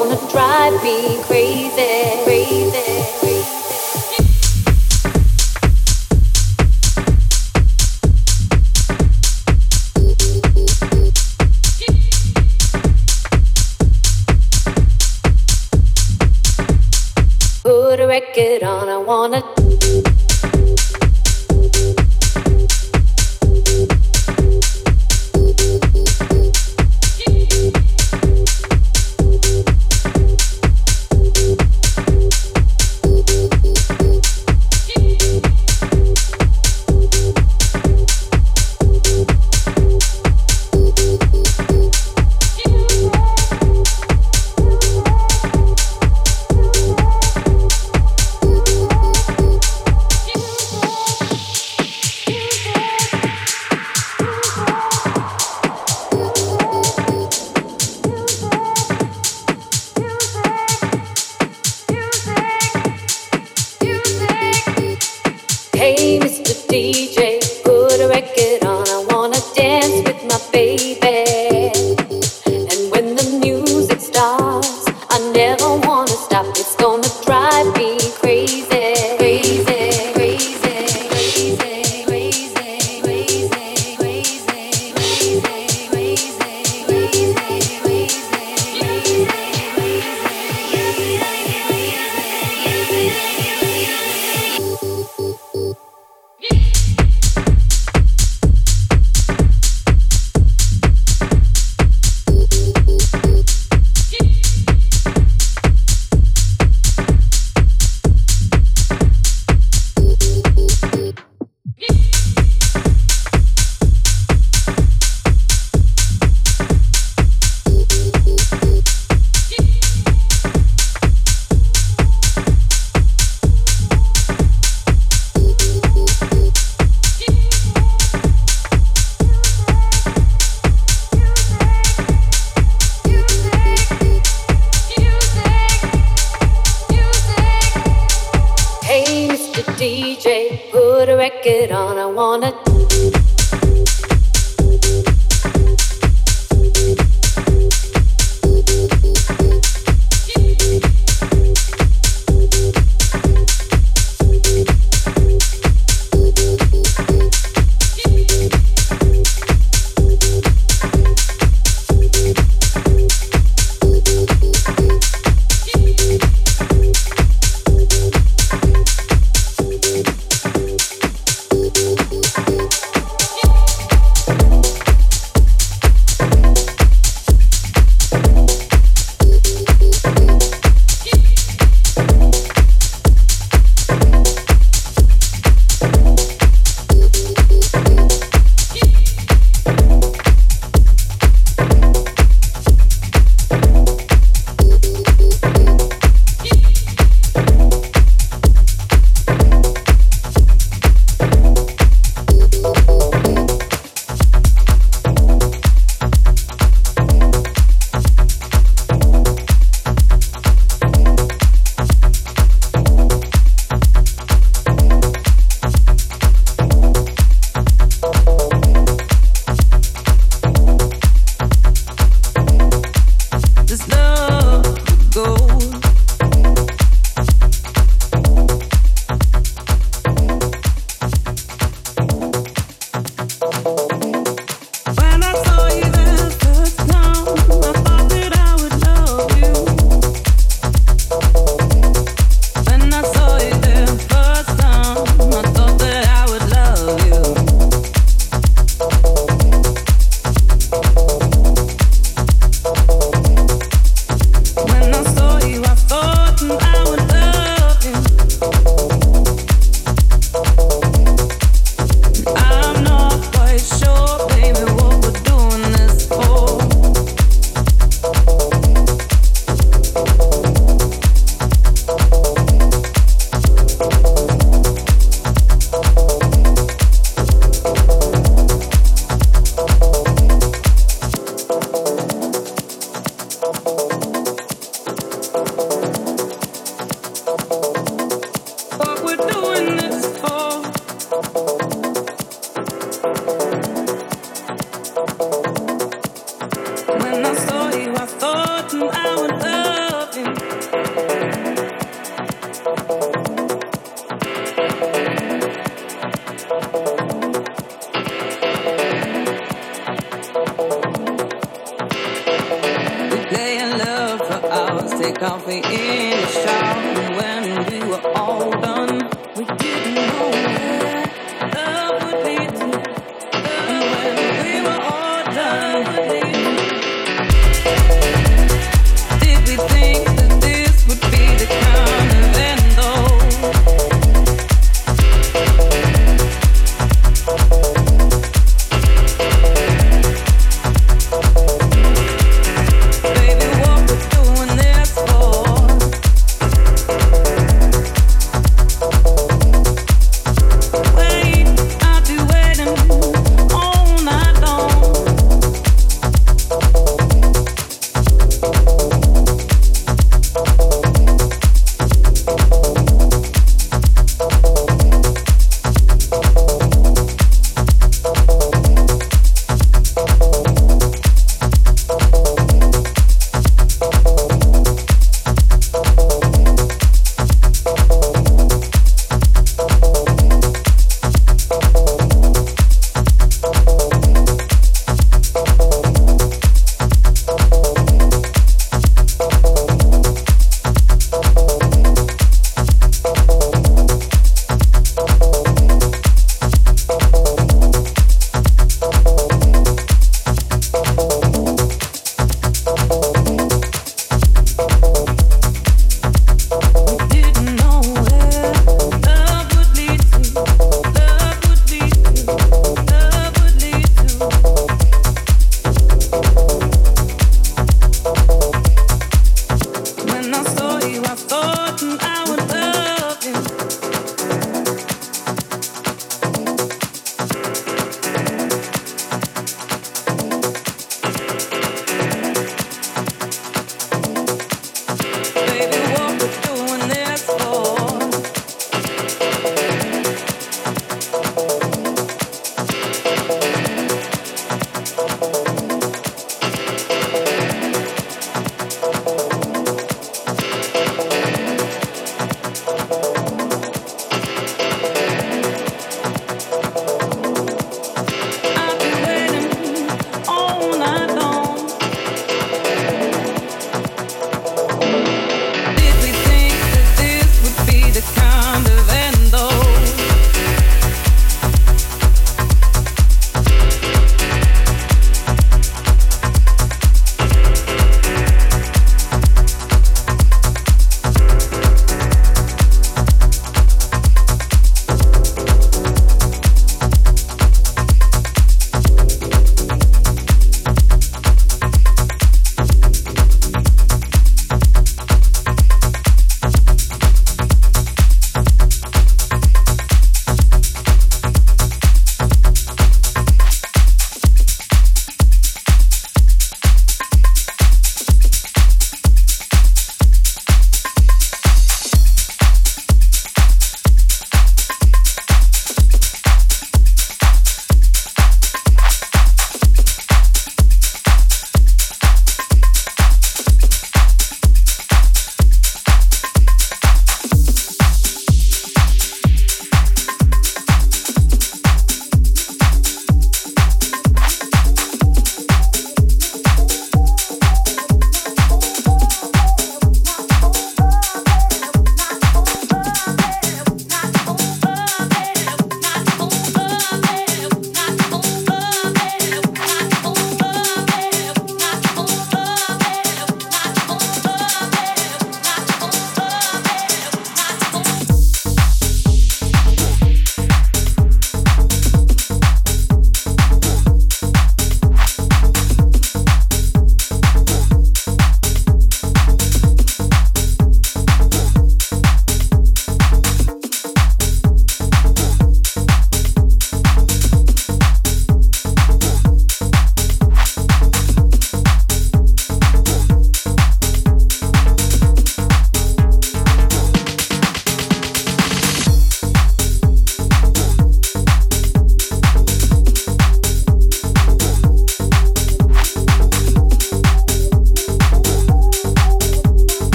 gonna drive me crazy, crazy.